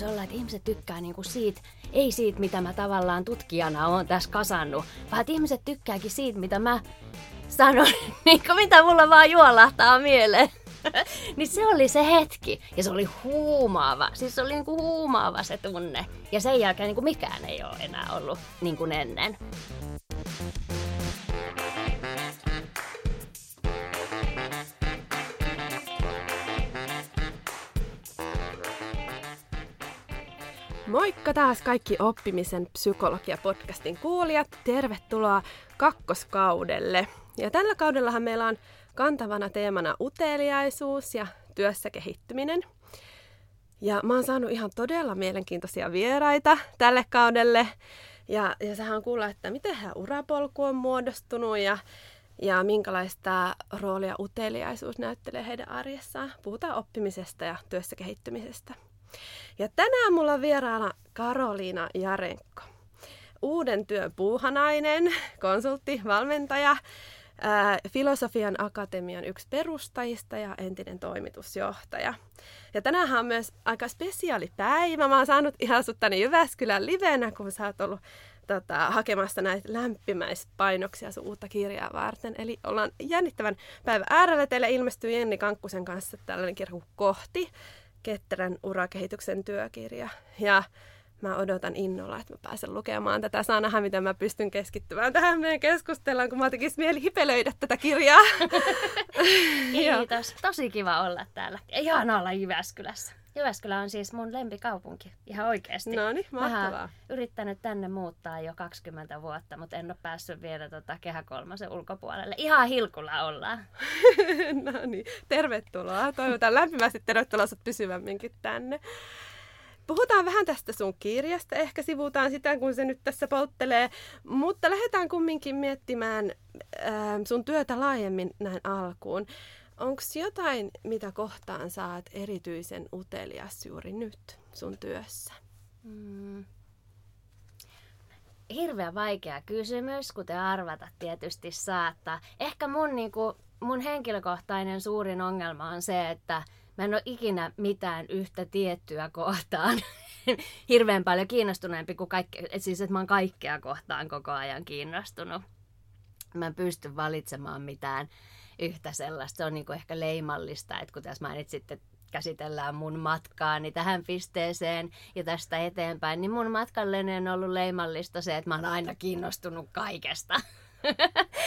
voiko olla, että ihmiset tykkää niinku siitä, ei siitä, mitä mä tavallaan tutkijana oon tässä kasannut, vaan että ihmiset tykkääkin siitä, mitä mä sanon, niin kuin mitä mulla vaan juolahtaa mieleen. niin se oli se hetki. Ja se oli huumaava. Siis se oli niinku huumaava se tunne. Ja sen jälkeen niinku mikään ei ole enää ollut niin kuin ennen. Moikka taas kaikki oppimisen psykologia-podcastin kuulijat. Tervetuloa kakkoskaudelle. Ja tällä kaudellahan meillä on kantavana teemana uteliaisuus ja työssä kehittyminen. Ja mä oon saanut ihan todella mielenkiintoisia vieraita tälle kaudelle. Ja, ja sehän on kuulla, että miten hän urapolku on muodostunut ja, ja minkälaista roolia uteliaisuus näyttelee heidän arjessaan. Puhutaan oppimisesta ja työssä kehittymisestä. Ja tänään mulla on vieraana Karoliina Jarenko. Uuden työn puuhanainen, konsultti, valmentaja, ää, Filosofian Akatemian yksi perustajista ja entinen toimitusjohtaja. Ja tänään on myös aika spesiaali päivä. Mä oon saanut ihan sut tänne Jyväskylän livenä, kun sä oot ollut tota, hakemassa näitä lämpimäispainoksia sun uutta kirjaa varten. Eli ollaan jännittävän päivän äärellä. Teille ilmestyy Jenni Kankkusen kanssa tällainen kirja kohti ketterän urakehityksen työkirja. Ja mä odotan innolla, että mä pääsen lukemaan tätä. Saa nähdä, miten mä pystyn keskittymään tähän meidän keskusteluun, kun mä tekisi mieli hipelöidä tätä kirjaa. Kiitos. Tosi kiva olla täällä. Ihan olla Jyväskylässä. Jyväskylä on siis mun lempikaupunki, ihan oikeasti. No niin, mahtavaa. yrittänyt tänne muuttaa jo 20 vuotta, mutta en ole päässyt vielä tota kehä kolmosen ulkopuolelle. Ihan hilkulla ollaan. no niin, tervetuloa. Toivotan lämpimästi tervetuloa sut pysyvämminkin tänne. Puhutaan vähän tästä sun kirjasta, ehkä sivutaan sitä, kun se nyt tässä polttelee, mutta lähdetään kumminkin miettimään äh, sun työtä laajemmin näin alkuun. Onko jotain, mitä kohtaan saat erityisen utelias juuri nyt sun työssä? Mm. Hirveän vaikea kysymys, kuten arvata tietysti saattaa. Ehkä mun, niinku, mun henkilökohtainen suurin ongelma on se, että mä en ole ikinä mitään yhtä tiettyä kohtaan hirveän paljon kiinnostuneempi kuin kaikkea, siis että mä oon kaikkea kohtaan koko ajan kiinnostunut. Mä en pysty valitsemaan mitään yhtä sellaista. Se on niin kuin ehkä leimallista, että kun tässä mainitsit, että käsitellään mun matkaani tähän pisteeseen ja tästä eteenpäin, niin mun matkalleni on ollut leimallista se, että mä oon aina kiinnostunut kaikesta.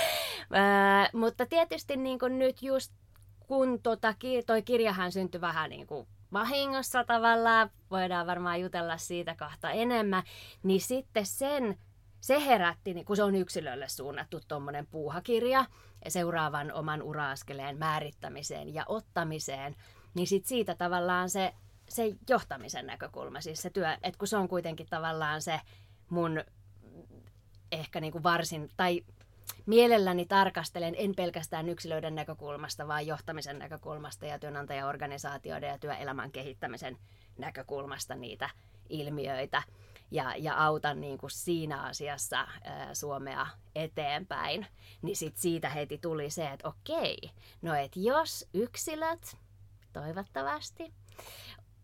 mutta tietysti niin kuin nyt just kun tota, toi kirjahan syntyi vähän niin kuin vahingossa tavallaan, voidaan varmaan jutella siitä kahta enemmän, niin sitten sen, se herätti, niin kun se on yksilölle suunnattu tuommoinen puuhakirja, seuraavan oman uraaskeleen määrittämiseen ja ottamiseen, niin sit siitä tavallaan se, se johtamisen näkökulma, siis se työ, että kun se on kuitenkin tavallaan se mun ehkä niin kuin varsin, tai mielelläni tarkastelen en pelkästään yksilöiden näkökulmasta, vaan johtamisen näkökulmasta ja työnantajaorganisaatioiden ja työelämän kehittämisen näkökulmasta niitä ilmiöitä ja, ja autan niin kuin siinä asiassa ää, Suomea eteenpäin, niin sit siitä heti tuli se, että okei, no et jos yksilöt, toivottavasti,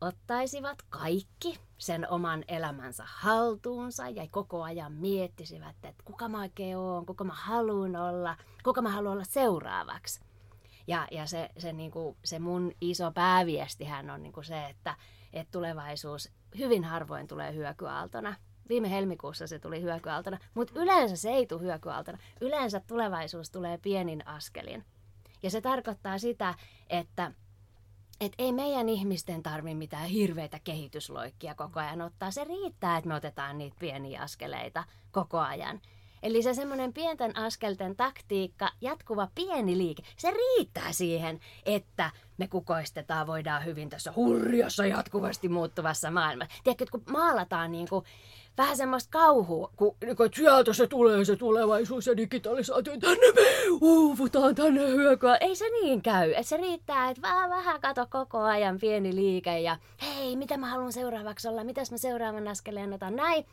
ottaisivat kaikki sen oman elämänsä haltuunsa ja koko ajan miettisivät, että kuka mä oikein oon, kuka mä haluan olla, kuka mä haluan olla seuraavaksi. Ja, ja se, se, niin kuin, se mun iso pääviestihän on niin kuin se, että, että tulevaisuus hyvin harvoin tulee hyökyaaltona. Viime helmikuussa se tuli hyökyaaltona, mutta yleensä se ei tule hyökyaaltona. Yleensä tulevaisuus tulee pienin askelin. Ja se tarkoittaa sitä, että et ei meidän ihmisten tarvi mitään hirveitä kehitysloikkia koko ajan ottaa. Se riittää, että me otetaan niitä pieniä askeleita koko ajan. Eli se semmoinen pienten askelten taktiikka, jatkuva pieni liike, se riittää siihen, että me kukoistetaan, voidaan hyvin tässä hurjassa jatkuvasti muuttuvassa maailmassa. Tiedätkö, kun maalataan niin kuin vähän semmoista kauhua, kun, niin kun sieltä se tulee se tulevaisuus ja digitalisaatio, tänne me uuvutaan tänne hyökyä. Ei se niin käy. Et se riittää, että vähän, vähän kato koko ajan pieni liike ja hei, mitä mä haluan seuraavaksi olla, mitäs mä seuraavan askeleen otan näin.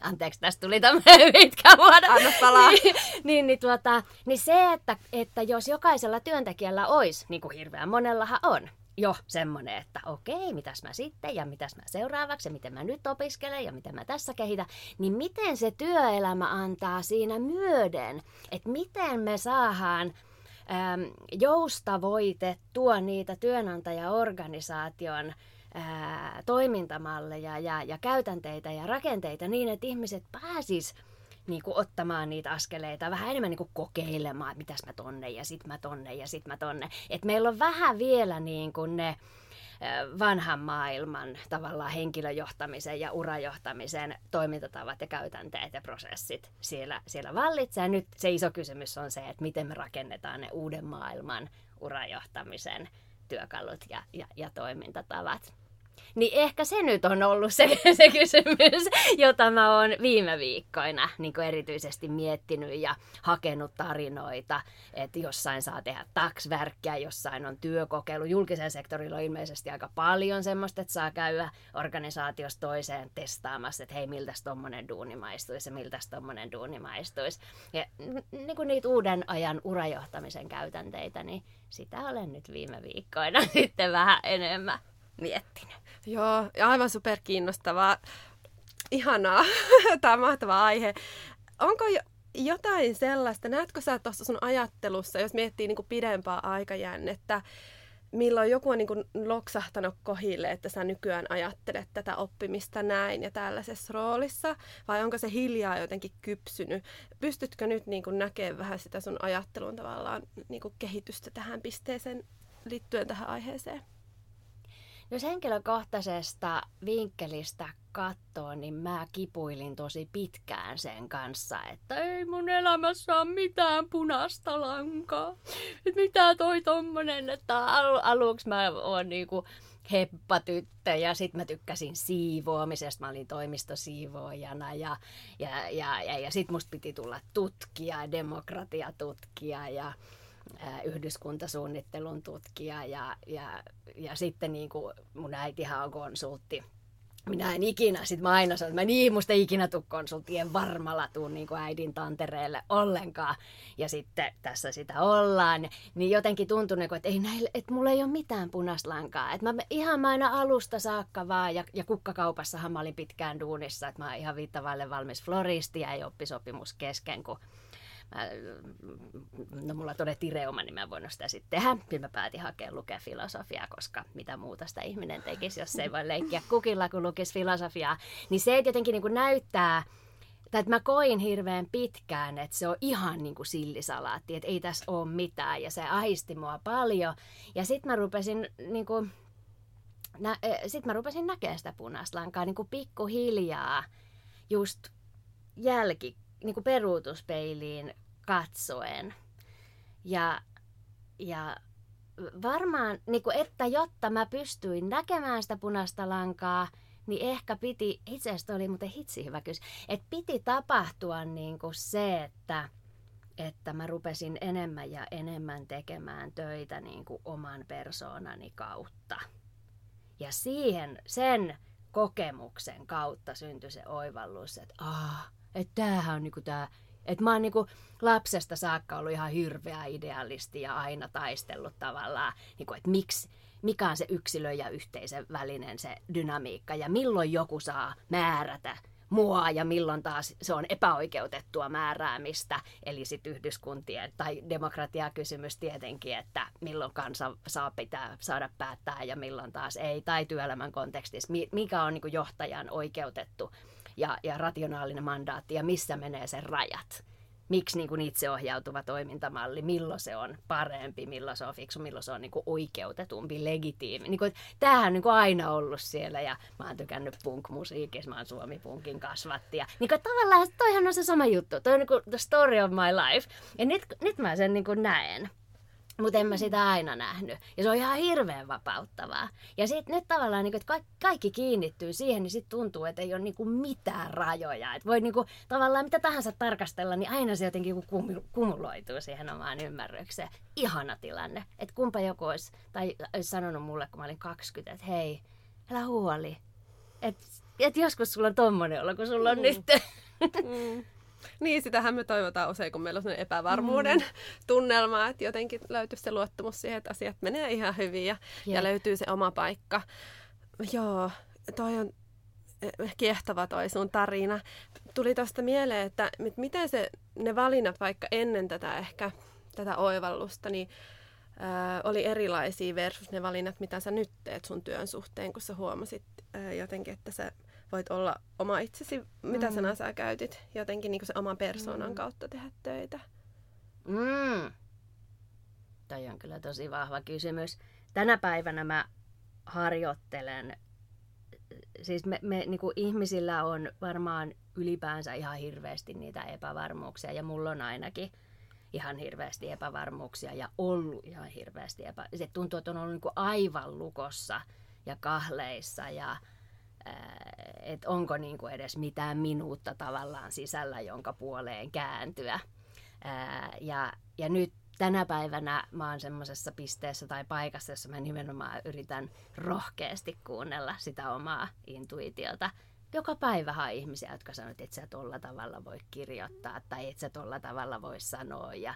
Anteeksi, tästä tuli tämmöinen pitkä vuoda. Anna palaa. niin, niin, niin, tuota, niin se, että, että jos jokaisella työntekijällä olisi, niin kuin hirveän monellahan on, jo semmoinen, että okei, mitäs mä sitten ja mitäs mä seuraavaksi ja miten mä nyt opiskelen ja miten mä tässä kehitän, niin miten se työelämä antaa siinä myöden, että miten me saadaan äm, joustavoitettua niitä työnantajaorganisaation toimintamalleja ja, ja käytänteitä ja rakenteita niin, että ihmiset pääsis niin kuin ottamaan niitä askeleita, vähän enemmän niin kuin kokeilemaan, että mitäs mä tonne ja sit mä tonne ja sit mä tonne. Et meillä on vähän vielä niin kuin ne vanhan maailman tavallaan henkilöjohtamisen ja urajohtamisen toimintatavat ja käytänteet ja prosessit siellä, siellä vallitsee. Nyt se iso kysymys on se, että miten me rakennetaan ne uuden maailman urajohtamisen työkalut ja, ja, ja toimintatavat. Niin ehkä se nyt on ollut se, se kysymys, jota mä oon viime viikkoina niin erityisesti miettinyt ja hakenut tarinoita, että jossain saa tehdä taksvärkkiä, jossain on työkokeilu. Julkisen sektorilla on ilmeisesti aika paljon semmoista, että saa käydä organisaatiosta toiseen testaamassa, että hei, miltä tommonen duuni maistuisi ja miltä tommonen duuni maistuisi. Ja niin kuin niitä uuden ajan urajohtamisen käytänteitä, niin sitä olen nyt viime viikkoina sitten vähän enemmän miettinyt. Joo, aivan super kiinnostavaa. Ihanaa. Tämä on mahtava aihe. Onko jo jotain sellaista, näetkö sä tuossa sun ajattelussa, jos miettii niin kuin pidempää aikajännettä, milloin joku on niin kuin loksahtanut kohille, että sä nykyään ajattelet tätä oppimista näin ja tällaisessa roolissa, vai onko se hiljaa jotenkin kypsynyt? Pystytkö nyt niin kuin näkemään vähän sitä sun ajattelun tavallaan niin kuin kehitystä tähän pisteeseen liittyen tähän aiheeseen? Jos henkilökohtaisesta vinkkelistä katsoo, niin mä kipuilin tosi pitkään sen kanssa, että ei mun elämässä ole mitään punaista lankaa. Että mitä toi tommonen, että al- aluksi mä oon niinku heppatyttö ja sitten mä tykkäsin siivoamisesta. Mä olin toimistosiivoojana ja, ja, ja, ja, ja sitten musta piti tulla tutkija, demokratiatutkija ja yhdyskuntasuunnittelun tutkija ja, ja, ja sitten niin kuin mun äitihan on konsultti. Minä en ikinä, sit mä aina sanon, että mä niin musta ikinä tuu konsulttien varmalla tuu niin kuin äidin tantereelle ollenkaan. Ja sitten tässä sitä ollaan. Niin jotenkin tuntuu, niin että, ei näille, että mulla ei ole mitään punaslankaa. Että mä ihan mä aina alusta saakka vaan. Ja, ja kukkakaupassahan mä olin pitkään duunissa, että mä oon ihan viittavalle valmis floristi ja ei oppisopimus kesken, kun mä, no mulla todettiin reuma, niin mä en voinut sitä sitten tehdä. Sitten mä päätin hakea lukea filosofiaa, koska mitä muuta sitä ihminen tekisi, jos ei voi leikkiä kukilla, kun lukisi filosofiaa. Niin se jotenkin niin kuin näyttää, tai että mä koin hirveän pitkään, että se on ihan niin kuin sillisalaatti, että ei tässä ole mitään, ja se ahisti mua paljon. Ja sitten mä rupesin niin kuin, nä, sit mä rupesin näkemään sitä punaista lankaa niin kuin pikkuhiljaa just jälki, niin kuin peruutuspeiliin katsoen. Ja, ja varmaan, niin kuin, että jotta mä pystyin näkemään sitä punaista lankaa, niin ehkä piti, itse asiassa oli muuten hitsi hyvä kysymys, että piti tapahtua niin kuin se, että, että mä rupesin enemmän ja enemmän tekemään töitä niin kuin oman persoonani kautta. Ja siihen, sen kokemuksen kautta syntyi se oivallus, että ah, että tämähän on niinku tämä, että mä oon niinku lapsesta saakka ollut ihan hirveä idealisti ja aina taistellut tavallaan, niinku, että miksi, mikä on se yksilö ja yhteisön välinen se dynamiikka ja milloin joku saa määrätä mua ja milloin taas se on epäoikeutettua määräämistä, eli sitten yhdyskuntien tai demokratiakysymys tietenkin, että milloin kansa saa pitää saada päättää ja milloin taas ei, tai työelämän kontekstissa, mikä on niin johtajan oikeutettu ja, ja rationaalinen mandaatti ja missä menee sen rajat. Miksi niin kuin itseohjautuva toimintamalli, milloin se on parempi, milloin se on fiksu, milloin se on niin kuin oikeutetumpi, legitiimi. Niin kuin, tämähän on niin kuin aina ollut siellä ja mä oon tykännyt punk-musiikissa, mä oon Suomi-punkin kasvatti. Ja niin kuin, tavallaan toihan on se sama juttu, toi on niin kuin the story of my life. Ja nyt, nyt mä sen niin kuin näen. Mutta en mä sitä aina nähnyt. Ja se on ihan hirveän vapauttavaa. Ja sitten nyt tavallaan, niin että kaikki kiinnittyy siihen, niin sitten tuntuu, että ei ole niin kuin mitään rajoja. Että voi niin kuin, tavallaan mitä tahansa tarkastella, niin aina se jotenkin kumuloituu siihen omaan ymmärrykseen. Ihana tilanne. Että kumpa joku olisi, tai olisi sanonut mulle, kun mä olin 20, että hei, älä huoli. Että et joskus sulla on tommonen olo, kun sulla on mm. nyt. Mm. Niin, sitähän me toivotaan usein, kun meillä on sellainen epävarmuuden mm. tunnelma, että jotenkin löytyisi se luottamus siihen, että asiat menee ihan hyvin ja, ja löytyy se oma paikka. Joo, toi on eh, kiehtova toi sun tarina. Tuli tuosta mieleen, että miten se, ne valinnat vaikka ennen tätä ehkä, tätä oivallusta, niin ää, oli erilaisia versus ne valinnat, mitä sä nyt teet sun työn suhteen, kun sä huomasit ää, jotenkin, että sä voit olla oma itsesi, mitä mm. sanaa sä käytit, jotenkin niin se oman persoonan mm. kautta tehdä töitä. Mm. Toi on kyllä tosi vahva kysymys. Tänä päivänä mä harjoittelen, siis me, me niin kuin ihmisillä on varmaan ylipäänsä ihan hirveästi niitä epävarmuuksia ja mulla on ainakin ihan hirveästi epävarmuuksia ja ollut ihan hirveästi epä... Se tuntuu, että on ollut niin kuin aivan lukossa ja kahleissa ja että onko niin kuin edes mitään minuutta tavallaan sisällä, jonka puoleen kääntyä. Ja, ja nyt tänä päivänä mä oon semmoisessa pisteessä tai paikassa, jossa mä nimenomaan yritän rohkeasti kuunnella sitä omaa intuitiota. Joka päivä on ihmisiä, jotka sanoo, että et sä tolla tavalla voi kirjoittaa tai et sä tolla tavalla voi sanoa. Ja,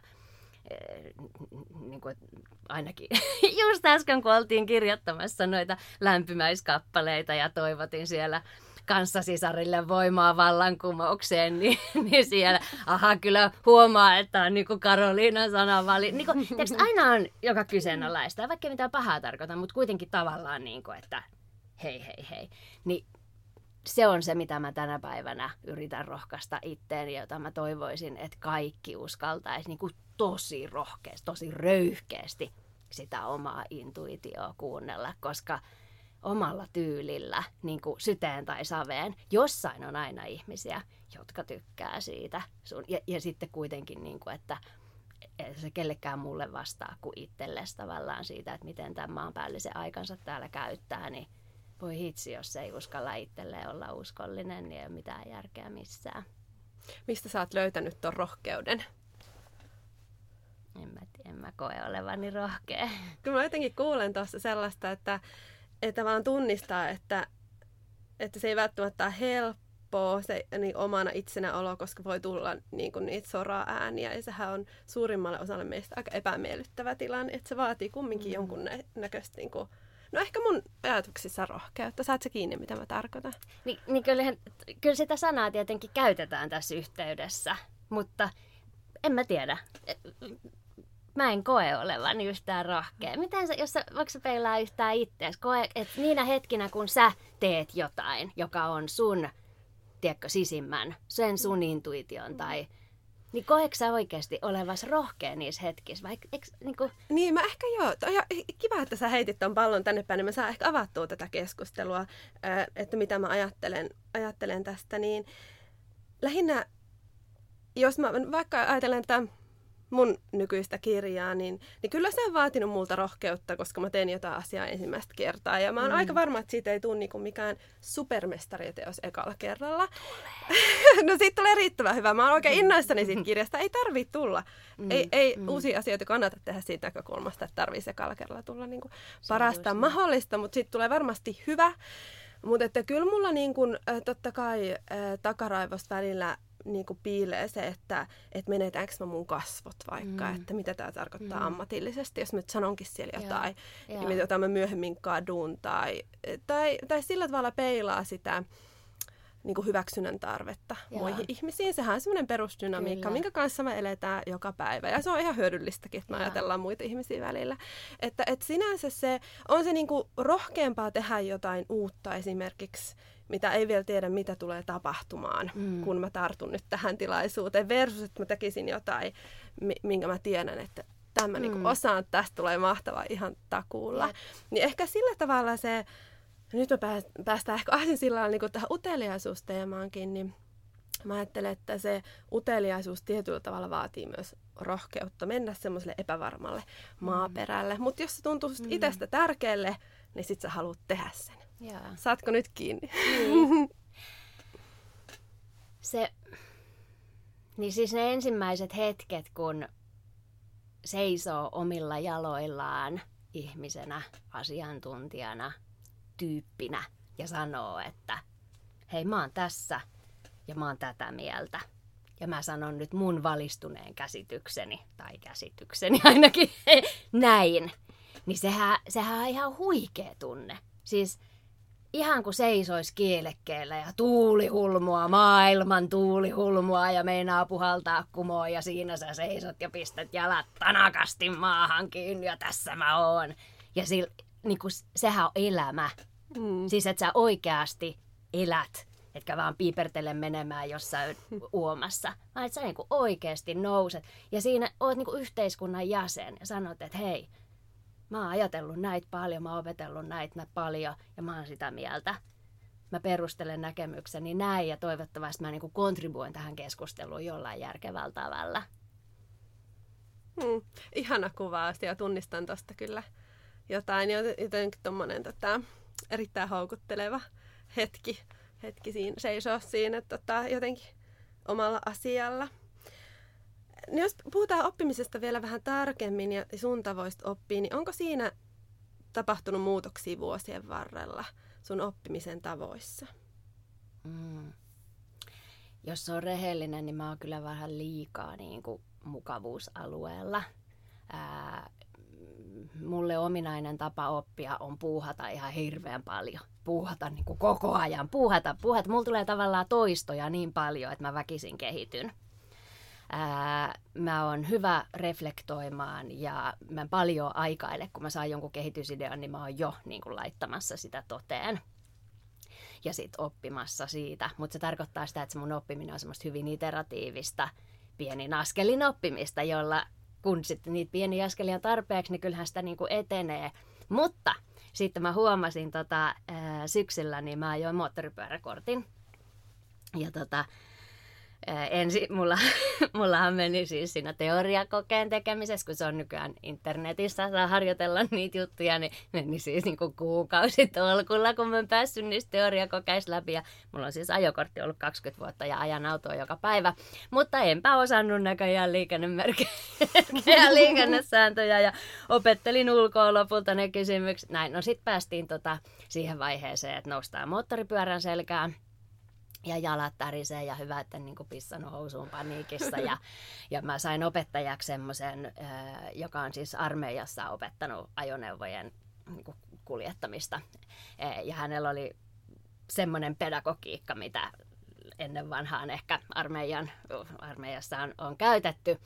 niin kuin, ainakin just äsken kun oltiin kirjoittamassa noita lämpimäiskappaleita ja toivotin siellä kanssasisarille voimaa vallankumoukseen, niin, niin siellä, aha, kyllä huomaa, että on niin kuin Karoliinan sanavali. Niin kuin, tiiäks, aina on joka kyseenalaista, vaikka mitään pahaa tarkoita, mutta kuitenkin tavallaan niin kuin, että hei, hei, hei. Niin se on se, mitä mä tänä päivänä yritän rohkaista itteeni, jota mä toivoisin, että kaikki uskaltaisi niin kuin tosi rohkeasti, tosi röyhkeästi sitä omaa intuitioa kuunnella, koska omalla tyylillä, niin kuin syteen tai saveen, jossain on aina ihmisiä, jotka tykkää siitä. Sun, ja, ja sitten kuitenkin, niin kuin, että se kellekään mulle vastaa kuin itsellesi tavallaan siitä, että miten tämän maanpäällisen aikansa täällä käyttää, niin voi hitsi, jos ei uskalla itselleen olla uskollinen, niin ei ole mitään järkeä missään. Mistä sä oot löytänyt ton rohkeuden? En mä, tiedä, en mä koe olevani rohkea. Kyllä mä jotenkin kuulen tuossa sellaista, että, että vaan tunnistaa, että, että se ei välttämättä ole helppoa se niin omana itsenä olo, koska voi tulla niin kuin niitä soraa ääniä. Ja sehän on suurimmalle osalle meistä aika epämiellyttävä tilanne, että se vaatii kumminkin mm. jonkun näköistä niin kuin, No ehkä mun ajatuksissa rohkeutta. Saat se kiinni, mitä mä tarkoitan? Niin, niin kyllähän, kyllä sitä sanaa tietenkin käytetään tässä yhteydessä, mutta en mä tiedä mä en koe olevan yhtään rohkea. Miten sä, jos sä, voiko sä peilaa yhtään itseäsi, koe, että niinä hetkinä kun sä teet jotain, joka on sun, tiedätkö, sisimmän, sen sun intuition tai niin koetko sä oikeasti olevas rohkea niissä hetkissä? Vai, eikö, niin, kuin... niin, mä ehkä joo. Toi kiva, että sä heitit ton pallon tänne päin, niin mä saan ehkä avattua tätä keskustelua, että mitä mä ajattelen, ajattelen tästä. Niin lähinnä, jos mä vaikka ajattelen, että mun nykyistä kirjaa, niin, niin kyllä se on vaatinut multa rohkeutta, koska mä teen jotain asiaa ensimmäistä kertaa. Ja mä oon mm. aika varma, että siitä ei tule niinku mikään supermestariteos ekalla kerralla. no siitä tulee riittävän hyvä. Mä oon oikein innoissani siitä kirjasta. Ei tarvi tulla. Mm. Ei, ei mm. uusia asioita kannata tehdä siitä näkökulmasta, että tarvii ekalla kerralla tulla niinku parasta mahdollista, mutta siitä tulee varmasti hyvä. Mutta että kyllä mulla niin kun, totta kai takaraivosta välillä niin kuin piilee se, että, että menetäänkö mä mun kasvot vaikka, mm. että mitä tämä tarkoittaa mm. ammatillisesti, jos mä nyt sanonkin siellä jotain, ja, ja. jota mä myöhemmin kadun, tai, tai, tai sillä tavalla peilaa sitä niin kuin hyväksynnän tarvetta ja. muihin ihmisiin. Sehän on semmoinen perusdynamiikka, Kyllä. minkä kanssa me eletään joka päivä. Ja se on ihan hyödyllistäkin, että me ja. ajatellaan muita ihmisiä välillä. Että et sinänsä se on se niin kuin rohkeampaa tehdä jotain uutta esimerkiksi mitä ei vielä tiedä, mitä tulee tapahtumaan, mm. kun mä tartun nyt tähän tilaisuuteen, versus, että mä tekisin jotain, minkä mä tiedän, että tämä niinku mm. niin osaan, tästä tulee mahtava ihan takuulla. Niin ehkä sillä tavalla se, nyt me päästään ehkä sillä niin tähän uteliaisuusteemaankin, niin mä ajattelen, että se uteliaisuus tietyllä tavalla vaatii myös rohkeutta mennä semmoiselle epävarmalle mm. maaperälle. Mutta jos se tuntuu mm. itsestä tärkeälle, niin sit sä haluat tehdä sen. Jaa. Saatko nyt kiinni? Niin. Se, niin siis ne ensimmäiset hetket, kun seisoo omilla jaloillaan ihmisenä, asiantuntijana, tyyppinä ja sanoo, että hei mä oon tässä ja mä oon tätä mieltä. ja mä sanon nyt mun valistuneen käsitykseni, tai käsitykseni ainakin, näin, niin sehän, sehän on ihan huikea tunne. Siis ihan kuin seisois kielekkeellä ja tuulihulmua, maailman tuulihulmua ja meinaa puhaltaa kumoon ja siinä sä seisot ja pistät jalat tanakasti maahan kiinni ja tässä mä oon. Ja sil, niin kuin, sehän on elämä. Mm. Siis että sä oikeasti elät, etkä vaan piipertele menemään jossain uomassa, vaan että sä niin kuin oikeasti nouset. Ja siinä oot niin kuin yhteiskunnan jäsen ja sanot, että hei, mä oon ajatellut näitä paljon, mä oon opetellut näitä paljon ja mä oon sitä mieltä. Mä perustelen näkemykseni näin ja toivottavasti mä niin kontribuoin tähän keskusteluun jollain järkevällä tavalla. Hmm, ihana kuvaus ja tunnistan tosta kyllä jotain. Jotenkin tuommoinen tota, erittäin houkutteleva hetki, hetki siinä, seisoo siinä tota, jotenkin omalla asialla. Niin jos puhutaan oppimisesta vielä vähän tarkemmin ja sun tavoista oppia, niin onko siinä tapahtunut muutoksia vuosien varrella sun oppimisen tavoissa? Mm. Jos on rehellinen, niin mä oon kyllä vähän liikaa niin kuin mukavuusalueella. Ää, mulle ominainen tapa oppia on puuhata ihan hirveän paljon. Puuhata niin kuin koko ajan. Puuhata, puuhata. Mulla tulee tavallaan toistoja niin paljon, että mä väkisin kehityn. Ää, mä oon hyvä reflektoimaan ja mä paljon aikaile, kun mä saan jonkun kehitysidean, niin mä oon jo niin kuin, laittamassa sitä toteen ja sitten oppimassa siitä. Mutta se tarkoittaa sitä, että se mun oppiminen on semmoista hyvin iteratiivista, pienin askelin oppimista, jolla kun sitten niitä pieniä askelia tarpeeksi, niin kyllähän sitä niin kuin etenee. Mutta sitten mä huomasin tota, ää, syksyllä, niin mä ajoin moottoripyöräkortin. Ja tota, ensi, mulla, mullahan meni siis siinä teoriakokeen tekemisessä, kun se on nykyään internetissä, saa harjoitella niitä juttuja, niin meni siis niin kuin kuukausi tolkulla, kun mä en päässyt niistä teoriakokeista läpi. Ja mulla on siis ajokortti ollut 20 vuotta ja ajan autoa joka päivä, mutta enpä osannut näköjään liikennemerkkejä ja liikennesääntöjä ja opettelin ulkoa lopulta ne kysymykset. Näin, no sitten päästiin tota siihen vaiheeseen, että noustaan moottoripyörän selkään ja jalat tärisee ja hyvä, että en niin pissannut housuun paniikissa. Ja, ja mä sain opettajaksi semmoisen, joka on siis armeijassa opettanut ajoneuvojen niin kuljettamista. Ja hänellä oli semmoinen pedagogiikka, mitä ennen vanhaan ehkä armeijan, armeijassa on, on käytetty.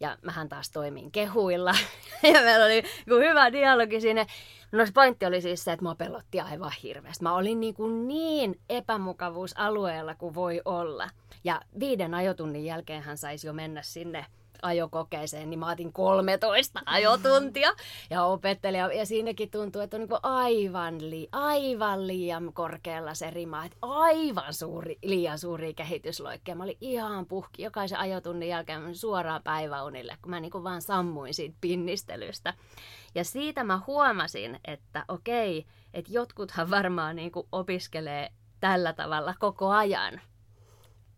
Ja mähän taas toimin kehuilla. ja meillä oli hyvä dialogi siinä. No se pointti oli siis se, että mua pelotti aivan hirveästi. Mä olin niin, kuin niin epämukavuusalueella kuin voi olla. Ja viiden ajotunnin jälkeen hän saisi jo mennä sinne ajokokeeseen, niin mä otin 13 ajotuntia ja opettelija. Ja siinäkin tuntuu, että on niin aivan, li, aivan liian korkealla se rima. Että aivan suuri, liian suuri kehitysloikkeja. Mä olin ihan puhki jokaisen ajotunnin jälkeen suoraan päiväunille, kun mä niin vaan sammuin siitä pinnistelystä. Ja siitä mä huomasin, että okei, että jotkuthan varmaan niin opiskelee tällä tavalla koko ajan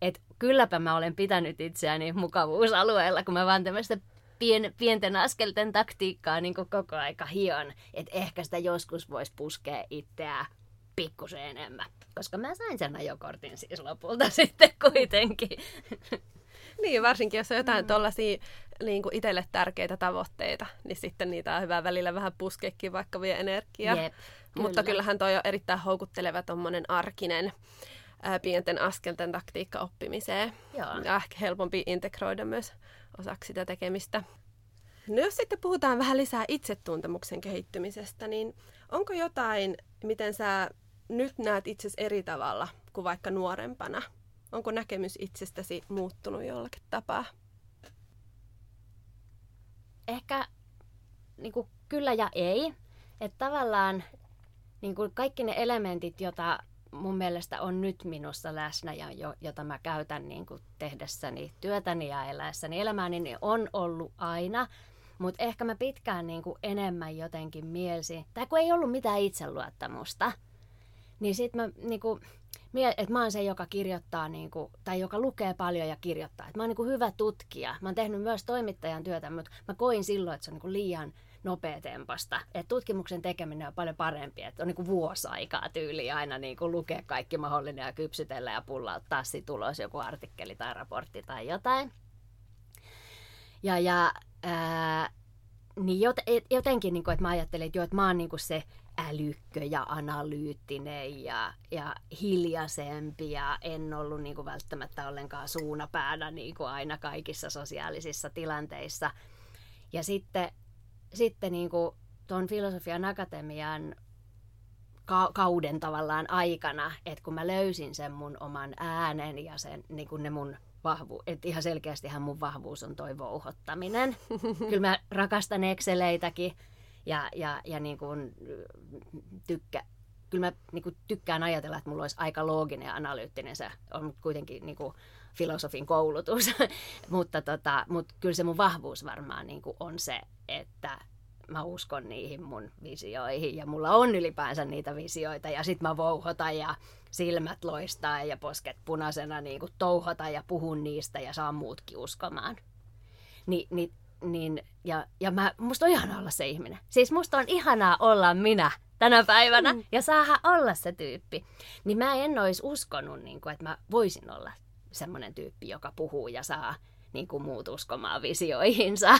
että kylläpä mä olen pitänyt itseäni mukavuusalueella, kun mä vaan tämmöistä pien, pienten askelten taktiikkaa niin koko aika hion, että ehkä sitä joskus voisi puskea itseään pikkusen enemmän. Koska mä sain sen ajokortin siis lopulta sitten kuitenkin. Niin, varsinkin jos on jotain mm. tuollaisia niin itselle tärkeitä tavoitteita, niin sitten niitä on hyvä välillä vähän puskeekin, vaikka vie energiaa. Jep, kyllä. Mutta kyllähän toi on erittäin houkutteleva tuommoinen arkinen ää, pienten askelten taktiikka oppimiseen. Joo. Ja ehkä helpompi integroida myös osaksi sitä tekemistä. No jos sitten puhutaan vähän lisää itsetuntemuksen kehittymisestä, niin onko jotain, miten sä nyt näet itsesi eri tavalla kuin vaikka nuorempana? Onko näkemys itsestäsi muuttunut jollakin tapaa? Ehkä niin kuin, kyllä ja ei. Että tavallaan niin kuin kaikki ne elementit, joita mun mielestä on nyt minussa läsnä ja jo, jota mä käytän niin kuin tehdessäni työtäni ja eläessäni elämääni, niin on ollut aina. Mutta ehkä mä pitkään niin kuin enemmän jotenkin mielsin, tai kun ei ollut mitään itseluottamusta, niin sit mä niin kuin, että mä oon se, joka kirjoittaa, niin kuin, tai joka lukee paljon ja kirjoittaa. Että mä oon niin kuin hyvä tutkija. Mä oon tehnyt myös toimittajan työtä, mutta mä koin silloin, että se on niin kuin liian nopeatemposta. Et tutkimuksen tekeminen on paljon parempi, että on niin kuin vuosi aikaa tyyli aina niin kuin lukea kaikki mahdollinen ja kypsytellä ja pullauttaa sit ulos joku artikkeli tai raportti tai jotain. Ja, ja ää, niin jotenkin, niin kuin, että mä ajattelin, että, jo, että mä oon niin kuin se älykkö ja analyyttinen ja, ja hiljaisempi ja en ollut niin kuin välttämättä ollenkaan suunapäänä niin kuin aina kaikissa sosiaalisissa tilanteissa. Ja sitten, sitten niin kuin tuon filosofian akatemian kauden tavallaan aikana, että kun mä löysin sen mun oman äänen ja sen, niin kuin ne mun vahvu, että ihan selkeästihän mun vahvuus on toi vouhottaminen. Kyllä mä rakastan Exceleitäkin ja, ja, ja niin kuin tykkä, kyllä mä niin kuin tykkään ajatella, että mulla olisi aika looginen ja analyyttinen se on kuitenkin niin kuin filosofin koulutus, mutta, tota, mutta kyllä se mun vahvuus varmaan niin kuin on se, että mä uskon niihin mun visioihin ja mulla on ylipäänsä niitä visioita ja sit mä vouhotan ja silmät loistaa ja posket punaisena niin kuin touhota ja puhun niistä ja saan muutkin uskomaan. Ni, ni, niin, ja, ja mä, musta on ihanaa olla se ihminen. Siis musta on ihanaa olla minä tänä päivänä mm. ja saada olla se tyyppi. Niin mä en olisi uskonut, niin kuin, että mä voisin olla semmoinen tyyppi, joka puhuu ja saa niin kuin muut uskomaan visioihinsa.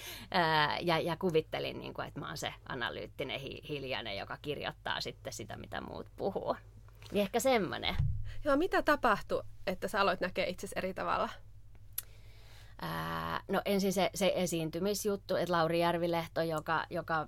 ja, ja kuvittelin, niin kuin, että mä oon se analyyttinen hi, hiljainen, joka kirjoittaa sitten sitä, mitä muut puhuu. Niin ehkä semmoinen. Joo, mitä tapahtui, että sä aloit näkeä itsesi eri tavalla? Ää, no ensin se, se esiintymisjuttu, että Lauri Järvilehto, joka, joka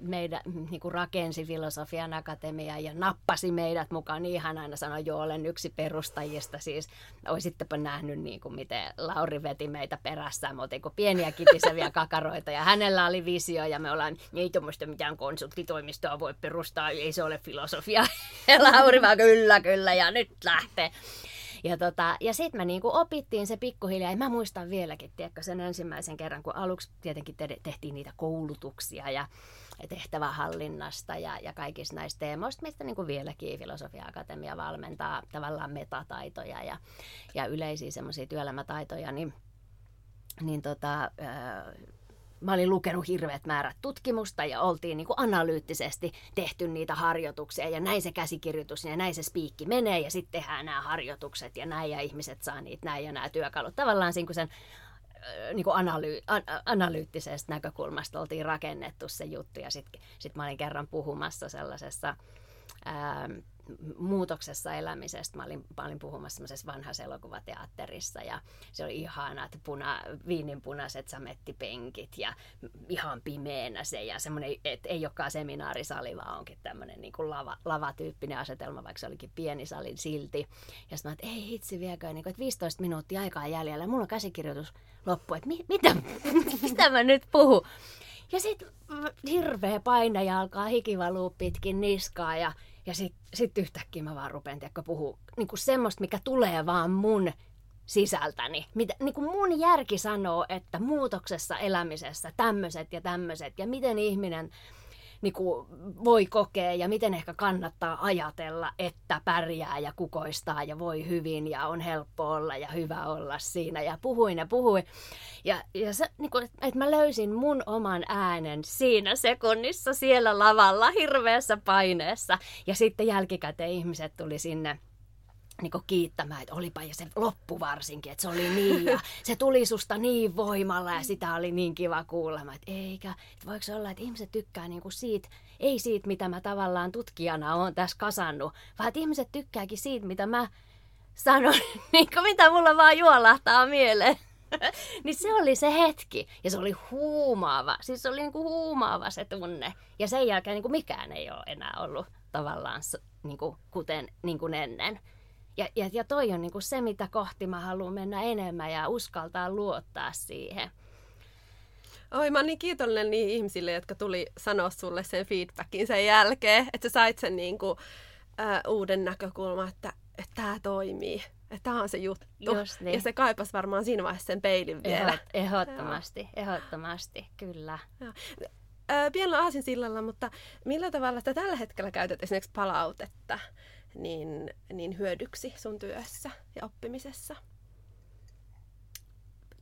meidän niin kuin rakensi Filosofian Akatemia ja nappasi meidät mukaan, niin hän aina sanoi, joo, olen yksi perustajista. Siis olisittepa nähnyt, niin kuin, miten Lauri veti meitä perässään. Me oltiin kuin pieniä kitiseviä kakaroita ja hänellä oli visio ja me ollaan, ei tuommoista mitään konsulttitoimistoa voi perustaa, ei se ole filosofia. Ja Lauri vaan, kyllä, kyllä, ja nyt lähtee. Ja, tota, ja sitten me niinku opittiin se pikkuhiljaa, ja mä muistan vieläkin, tiedätkö, sen ensimmäisen kerran, kun aluksi tietenkin te- tehtiin niitä koulutuksia ja tehtävähallinnasta ja, ja kaikista näistä teemoista, mistä niin kuin vieläkin Filosofia-akatemia valmentaa tavallaan metataitoja ja, ja yleisiä semmoisia työelämätaitoja, niin, niin tota, mä olin lukenut hirveät määrät tutkimusta ja oltiin niin kuin analyyttisesti tehty niitä harjoituksia ja näin se käsikirjoitus ja näin se spiikki menee ja sitten tehdään nämä harjoitukset ja näin ja ihmiset saa niitä näin ja nämä työkalut. Tavallaan kuin sen niin kuin analy- an- analyyttisestä näkökulmasta oltiin rakennettu se juttu ja sitten sit mä olin kerran puhumassa sellaisessa ää, muutoksessa elämisestä. Mä olin, mä olin puhumassa semmoisessa vanhassa elokuvateatterissa ja se oli ihana, että puna, viinin punaiset samettipenkit ja ihan pimeänä se ja semmoinen, että ei olekaan seminaarisali, vaan onkin tämmöinen niin kuin lava, lavatyyppinen asetelma, vaikka se olikin pieni sali silti. Ja sitten mä että ei hitsi viekö, niin että 15 minuuttia aikaa jäljellä, mulla on käsikirjoitus loppu, että mi, mitä, mistä mä nyt puhun? Ja sitten hirveä painaja alkaa hikivaluu pitkin niskaa ja ja sitten sit yhtäkkiä mä vaan rupean tiedätkö, puhua niin kuin semmoista, mikä tulee vaan mun sisältäni. Mitä, niin kuin mun järki sanoo, että muutoksessa elämisessä tämmöiset ja tämmöiset ja miten ihminen niin kuin voi kokea ja miten ehkä kannattaa ajatella, että pärjää ja kukoistaa ja voi hyvin ja on helppo olla ja hyvä olla siinä. Ja puhuin ja puhuin. Ja, ja se, niin kuin, että mä löysin mun oman äänen siinä sekunnissa siellä lavalla hirveässä paineessa. Ja sitten jälkikäteen ihmiset tuli sinne niin kiittämään, että olipa ja se loppu varsinkin, että se oli niin ja se tuli susta niin voimalla ja sitä oli niin kiva kuulla. Että eikä, että voiko se olla, että ihmiset tykkää niin siitä, ei siitä, mitä mä tavallaan tutkijana oon tässä kasannut, vaan että ihmiset tykkääkin siitä, mitä mä sanon, niin kuin mitä mulla vaan juolahtaa mieleen. niin se oli se hetki. Ja se oli huumaava. Siis se oli niin kuin huumaava se tunne. Ja sen jälkeen niin kuin mikään ei ole enää ollut tavallaan niin kuin, kuten niin kuin ennen. Ja, ja, ja toi on niinku se, mitä kohti mä haluan mennä enemmän ja uskaltaa luottaa siihen. Oi, mä oon niin kiitollinen niihin ihmisille, jotka tuli sanoa sulle sen feedbackin sen jälkeen, että sä sait sen niinku, äh, uuden näkökulman, että, tämä toimii. Että tämä on se juttu. niin. Ja se kaipas varmaan siinä vaiheessa sen peilin vielä. Ehdot, ehdottomasti, Joo. ehdottomasti, kyllä. Joo. Äh, pienellä aasinsillalla, mutta millä tavalla sä tällä hetkellä käytät esimerkiksi palautetta? Niin, niin hyödyksi sun työssä ja oppimisessa?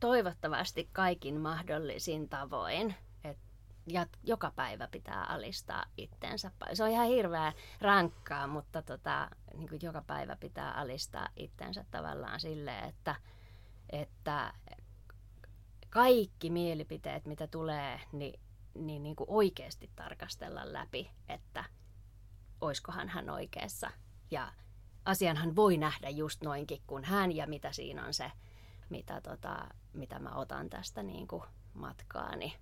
Toivottavasti kaikin mahdollisin tavoin. Et ja joka päivä pitää alistaa itsensä. Se on ihan hirveän rankkaa, mutta tota, niin kuin joka päivä pitää alistaa itsensä tavallaan silleen, että, että kaikki mielipiteet, mitä tulee, niin, niin, niin kuin oikeasti tarkastella läpi, että oiskohan hän oikeassa. Ja asianhan voi nähdä just noinkin kuin hän ja mitä siinä on se, mitä, tota, mitä mä otan tästä niin kuin matkaani.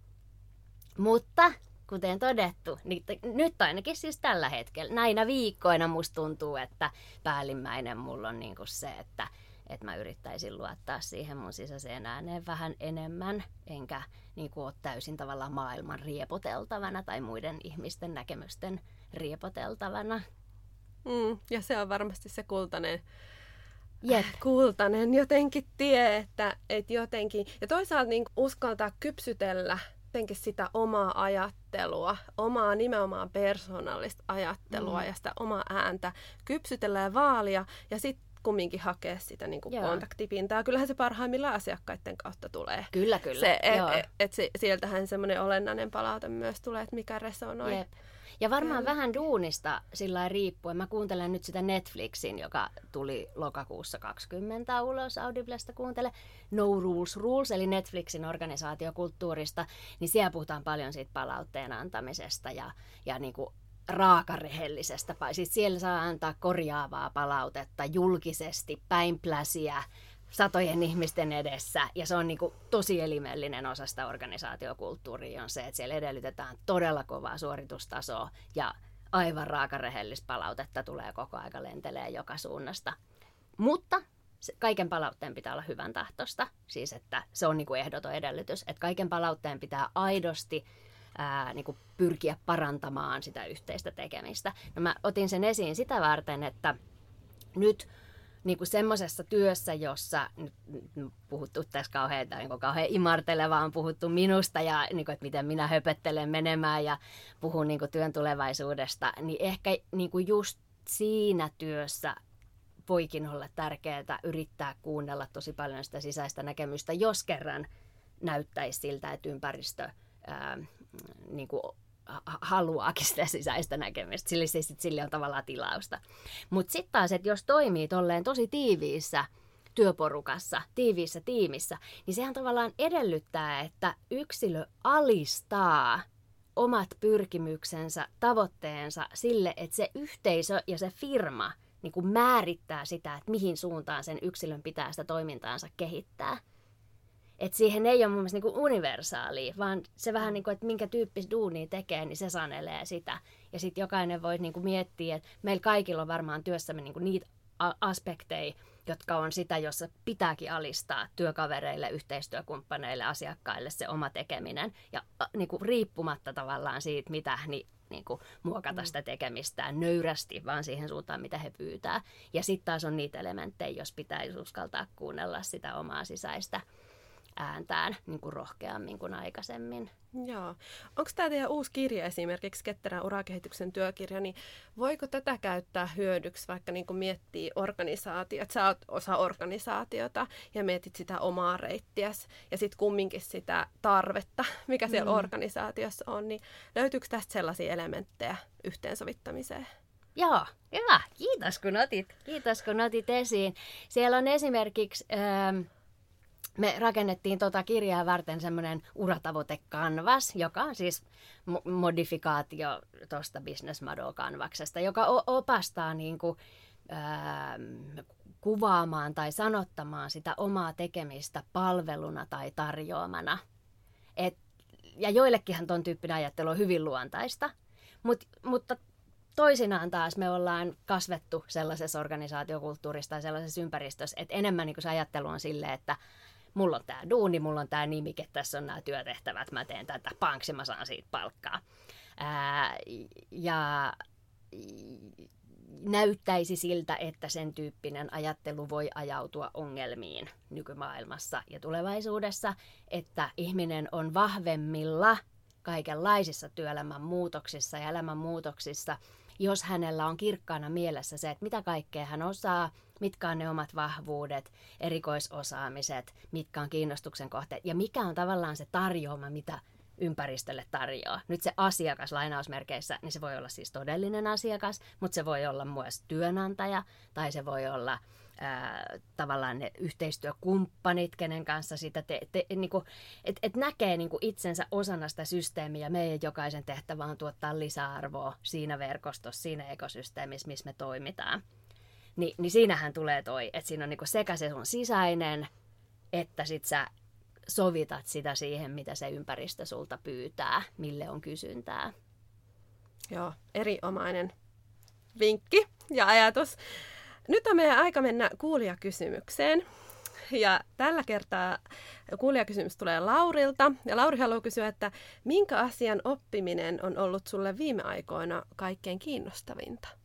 Mutta kuten todettu, niin nyt ainakin siis tällä hetkellä, näinä viikkoina musta tuntuu, että päällimmäinen mulla on niin kuin se, että, että mä yrittäisin luottaa siihen mun sisäiseen ääneen vähän enemmän, enkä niin kuin ole täysin tavallaan maailman riepoteltavana tai muiden ihmisten näkemysten riepoteltavana. Mm, ja se on varmasti se kultainen, Jep. kultainen jotenkin tie, että, että jotenkin, ja toisaalta niin uskaltaa kypsytellä jotenkin sitä omaa ajattelua, omaa nimenomaan persoonallista ajattelua mm. ja sitä omaa ääntä kypsytellä ja vaalia ja sitten kumminkin hakea sitä niin kuin kontaktipintaa. Kyllähän se parhaimmillaan asiakkaiden kautta tulee. Kyllä, kyllä. Se, et, et, et, et, sieltähän semmoinen olennainen palaute myös tulee, että mikä resonoi. Jep. Ja varmaan vähän duunista sillä riippuen. Mä kuuntelen nyt sitä Netflixin, joka tuli lokakuussa 20 ulos Audiblesta kuuntele. No Rules Rules, eli Netflixin organisaatiokulttuurista. Niin siellä puhutaan paljon siitä palautteen antamisesta ja, ja niin kuin raakarehellisestä. Siis siellä saa antaa korjaavaa palautetta julkisesti, päinpläsiä, satojen ihmisten edessä. Ja se on niin kuin tosi elimellinen osa sitä organisaatiokulttuuria on se, että siellä edellytetään todella kovaa suoritustasoa ja aivan raakarehellistä palautetta tulee koko aika lentelee joka suunnasta. Mutta kaiken palautteen pitää olla hyvän tahtosta, siis että se on niin kuin ehdoton edellytys, että kaiken palautteen pitää aidosti ää, niin kuin pyrkiä parantamaan sitä yhteistä tekemistä. No mä otin sen esiin sitä varten, että nyt niin kuin semmoisessa työssä, jossa nyt, puhuttu tässä kauhean, tai niin kauhean imartelevaa on puhuttu minusta ja niin kuin, että miten minä höpöttelen menemään ja puhun niin kuin työn tulevaisuudesta, niin ehkä niin kuin just siinä työssä voikin olla tärkeää yrittää kuunnella tosi paljon sitä sisäistä näkemystä, jos kerran näyttäisi siltä, että ympäristö ää, niin kuin haluaakin sitä sisäistä näkemystä. Sille, siis, sille on tavallaan tilausta. Mutta sitten taas, että jos toimii tolleen tosi tiiviissä työporukassa, tiiviissä tiimissä, niin sehän tavallaan edellyttää, että yksilö alistaa omat pyrkimyksensä, tavoitteensa sille, että se yhteisö ja se firma niin kuin määrittää sitä, että mihin suuntaan sen yksilön pitää sitä toimintaansa kehittää. Että siihen ei ole mun mielestä niin universaalia, vaan se vähän niin kuin, että minkä tyyppistä duunia tekee, niin se sanelee sitä. Ja sitten jokainen voi niin kuin miettiä, että meillä kaikilla on varmaan työssämme niin kuin niitä aspekteja, jotka on sitä, jossa pitääkin alistaa työkavereille, yhteistyökumppaneille, asiakkaille se oma tekeminen. Ja niin kuin riippumatta tavallaan siitä, mitä, niin, niin kuin muokata mm. sitä tekemistään nöyrästi, vaan siihen suuntaan, mitä he pyytää. Ja sitten taas on niitä elementtejä, jos pitäisi uskaltaa kuunnella sitä omaa sisäistä ääntään niin kuin rohkeammin kuin aikaisemmin. Joo. Onko tämä teidän uusi kirja esimerkiksi Ketterän urakehityksen työkirja, niin voiko tätä käyttää hyödyksi vaikka niin kuin miettii organisaatiot, sä oot osa organisaatiota ja mietit sitä omaa reittiäs ja sitten kumminkin sitä tarvetta, mikä siellä mm. organisaatiossa on, niin löytyykö tästä sellaisia elementtejä yhteensovittamiseen? Joo, hyvä. Kiitos kun otit, kiitos kun otit esiin. Siellä on esimerkiksi... Ähm, me rakennettiin tuota kirjaa varten semmoinen uratavoitekanvas, joka on siis modifikaatio tuosta Business Model kanvaksesta, joka opastaa niin kuin, ää, kuvaamaan tai sanottamaan sitä omaa tekemistä palveluna tai tarjoamana. Et, ja joillekinhan tuon tyyppinen ajattelu on hyvin luontaista, Mut, mutta toisinaan taas me ollaan kasvettu sellaisessa organisaatiokulttuurissa tai sellaisessa ympäristössä, että enemmän niin se ajattelu on silleen, että mulla on tämä duuni, mulla on tämä nimike, tässä on nämä työtehtävät, mä teen tätä, panksi mä saan siitä palkkaa. Ää, ja näyttäisi siltä, että sen tyyppinen ajattelu voi ajautua ongelmiin nykymaailmassa ja tulevaisuudessa, että ihminen on vahvemmilla kaikenlaisissa työelämän muutoksissa ja elämän muutoksissa, jos hänellä on kirkkaana mielessä se, että mitä kaikkea hän osaa, mitkä on ne omat vahvuudet, erikoisosaamiset, mitkä on kiinnostuksen kohteet ja mikä on tavallaan se tarjoama, mitä ympäristölle tarjoaa. Nyt se asiakas lainausmerkeissä, niin se voi olla siis todellinen asiakas, mutta se voi olla myös työnantaja tai se voi olla ää, tavallaan ne yhteistyökumppanit, kenen kanssa sitä te, te, niinku, et, et näkee niinku itsensä osana sitä systeemiä. Meidän jokaisen tehtävä on tuottaa lisäarvoa siinä verkostossa, siinä ekosysteemissä, missä me toimitaan. Ni, niin siinähän tulee toi, että siinä on niinku sekä se sun sisäinen, että sit sä sovitat sitä siihen, mitä se ympäristö sulta pyytää, mille on kysyntää. Joo, erinomainen vinkki ja ajatus. Nyt on meidän aika mennä kuulijakysymykseen. Ja tällä kertaa kuulijakysymys tulee Laurilta. Ja Lauri haluaa kysyä, että minkä asian oppiminen on ollut sulle viime aikoina kaikkein kiinnostavinta?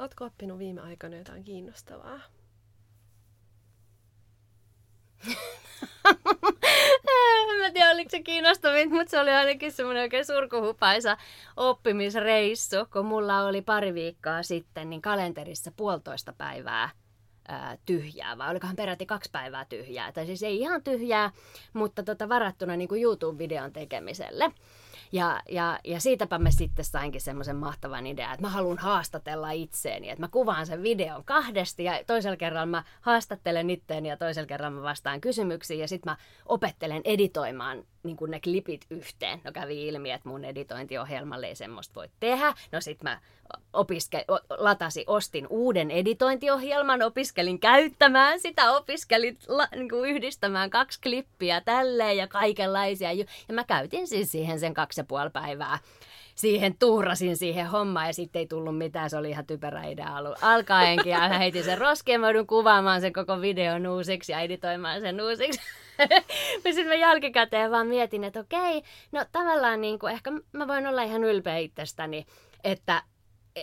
Oletko oppinut viime aikoina jotain kiinnostavaa? mä tiedä, oliko se kiinnostavin, mutta se oli ainakin semmoinen oikein surkuhupaisa oppimisreissu, kun mulla oli pari viikkoa sitten niin kalenterissa puolitoista päivää ää, tyhjää, vai olikohan peräti kaksi päivää tyhjää. Tai siis ei ihan tyhjää, mutta tota, varattuna niin kuin YouTube-videon tekemiselle. Ja, ja, ja siitäpä me sitten sainkin semmoisen mahtavan idean, että mä haluan haastatella itseeni. Että mä kuvaan sen videon kahdesti ja toisella kerralla mä haastattelen itteeni ja toisella kerralla mä vastaan kysymyksiin. Ja sitten mä opettelen editoimaan niin kuin ne klipit yhteen. No kävi ilmi, että mun editointiohjelmalle ei semmoista voi tehdä. No sit mä opiske, latasi, ostin uuden editointiohjelman, opiskelin käyttämään sitä, opiskelin la, niin kuin yhdistämään kaksi klippiä tälleen ja kaikenlaisia. Ja mä käytin siis siihen sen kaksi ja puoli päivää siihen tuhrasin siihen hommaan ja sitten ei tullut mitään. Se oli ihan typerä idea alu alkaenkin ja heitin sen roskien. Mä kuvaamaan sen koko videon uusiksi ja editoimaan sen uusiksi. sitten mä jälkikäteen vaan mietin, että okei, no tavallaan niin kuin ehkä mä voin olla ihan ylpeä itsestäni, että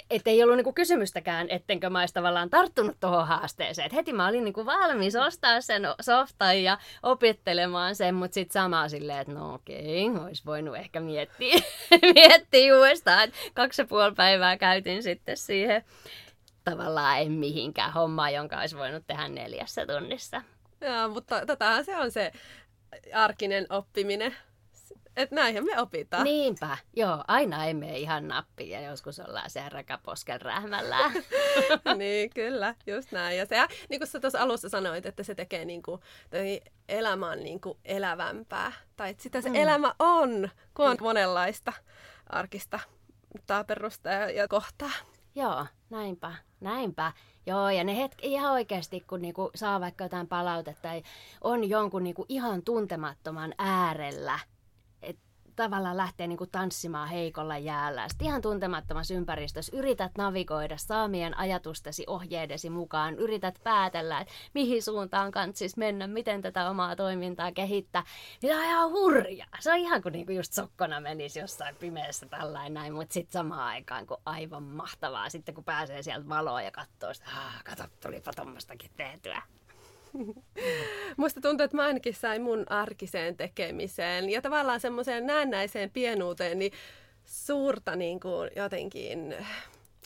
että ei ollut niinku kysymystäkään, ettenkö mä olisi tavallaan tarttunut tuohon haasteeseen. Et heti mä olin niinku valmis ostaa sen softan ja opittelemaan sen, mutta sitten samaa silleen, että no okei, olisi voinut ehkä miettiä, miettiä uudestaan. kaksi ja puoli päivää käytin sitten siihen tavallaan en mihinkään hommaa, jonka olisi voinut tehdä neljässä tunnissa. Joo, mutta totahan se on se arkinen oppiminen. Että näinhän me opitaan. Niinpä, joo, aina ei mene ihan nappiin ja joskus ollaan siellä räkäposken rähmällä. niin, kyllä, just näin. Ja se, niin kuin sä tuossa alussa sanoit, että se tekee niin kuin, elämä on niin kuin elävämpää. Tai että sitä se mm. elämä on, kun on monenlaista arkista taaperusta ja, ja kohtaa. Joo, näinpä, näinpä. Joo, ja ne hetki ihan oikeasti, kun niinku saa vaikka jotain palautetta tai on jonkun niinku ihan tuntemattoman äärellä, tavallaan lähtee niin kuin tanssimaan heikolla jäällä. Sitten ihan tuntemattomassa ympäristössä yrität navigoida saamien ajatustesi ohjeidesi mukaan, yrität päätellä, että mihin suuntaan kantsis mennä, miten tätä omaa toimintaa kehittää. Niin se on ihan hurjaa. Se on ihan kuin, niin kuin just sokkona menisi jossain pimeässä tällainen näin, mutta sitten samaan aikaan kuin aivan mahtavaa. Sitten kun pääsee sieltä valoa ja katsoo sitä, kato, tulipa tuommoistakin tehtyä. Musta tuntuu, että mä ainakin sain mun arkiseen tekemiseen ja tavallaan semmoiseen näennäiseen pienuuteen niin suurta niin kuin jotenkin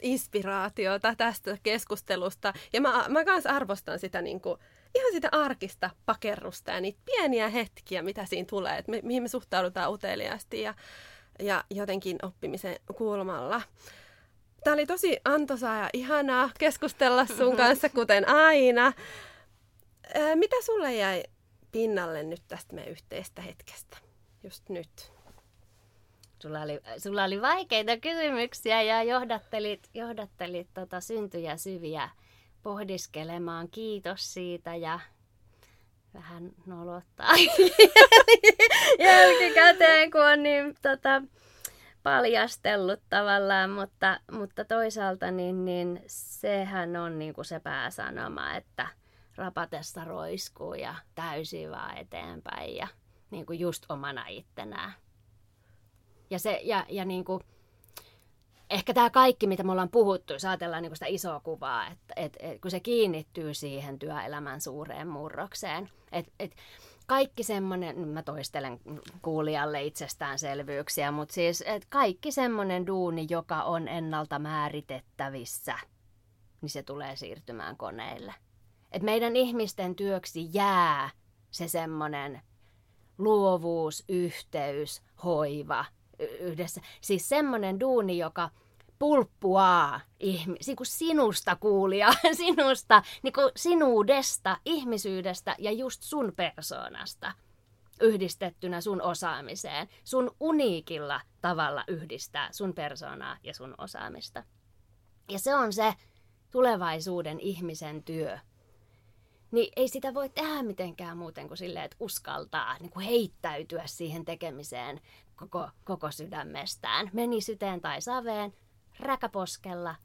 inspiraatiota tästä keskustelusta. Ja mä, mä kans arvostan sitä niin kuin, ihan sitä arkista pakerrusta ja niitä pieniä hetkiä, mitä siinä tulee, että me, mihin me suhtaudutaan uteliaasti ja, ja jotenkin oppimisen kulmalla. Tämä oli tosi antoisaa ja ihanaa keskustella sun kanssa, kuten aina. Ää, mitä sulle jäi pinnalle nyt tästä meidän yhteistä hetkestä, just nyt? Sulla oli, sulla oli vaikeita kysymyksiä ja johdattelit, johdattelit tota syntyjä syviä pohdiskelemaan. Kiitos siitä ja vähän nolottaa jälkikäteen, kun on niin tota, paljastellut tavallaan, mutta, mutta toisaalta niin, niin sehän on niin kuin se pääsanoma, että – rapatessa roiskuu ja täysin vaan eteenpäin ja niin kuin just omana ittenään. Ja, se, ja, ja niin kuin, ehkä tämä kaikki, mitä me ollaan puhuttu, jos ajatellaan niin sitä isoa kuvaa, että et, et, kun se kiinnittyy siihen työelämän suureen murrokseen, että et, kaikki semmoinen, mä toistelen kuulijalle itsestäänselvyyksiä, mutta siis että kaikki semmoinen duuni, joka on ennalta määritettävissä, niin se tulee siirtymään koneille. Että meidän ihmisten työksi jää se semmoinen luovuus, yhteys, hoiva yhdessä. Siis semmoinen duuni, joka pulppuaa ihmi- kun sinusta kuulia, sinusta, niin kuin sinuudesta, ihmisyydestä ja just sun persoonasta yhdistettynä sun osaamiseen. Sun uniikilla tavalla yhdistää sun persoonaa ja sun osaamista. Ja se on se tulevaisuuden ihmisen työ. Niin ei sitä voi tehdä mitenkään muuten kuin silleen, että uskaltaa niin kuin heittäytyä siihen tekemiseen koko, koko sydämestään. Meni syteen tai saveen, räkäposkella,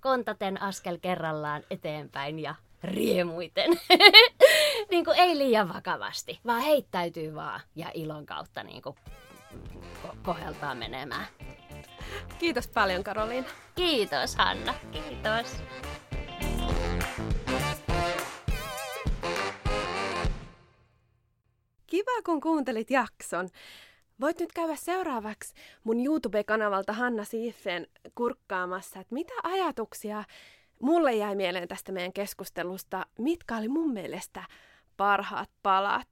kontaten askel kerrallaan eteenpäin ja riemuiten. niin kuin ei liian vakavasti, vaan heittäytyy vaan ja ilon kautta niin kuin ko- koheltaa menemään. Kiitos paljon Karoliina. Kiitos Hanna, kiitos. Kiva kun kuuntelit jakson. Voit nyt käydä seuraavaksi mun YouTube-kanavalta Hanna Siifen kurkkaamassa, että mitä ajatuksia mulle jäi mieleen tästä meidän keskustelusta, mitkä oli mun mielestä parhaat palat.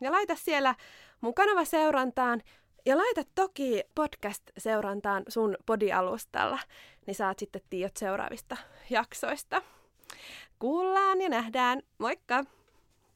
Ja laita siellä mun kanava seurantaan ja laita toki podcast-seurantaan sun podialustalla, niin saat sitten tiedot seuraavista jaksoista. Kuullaan ja nähdään. Moikka!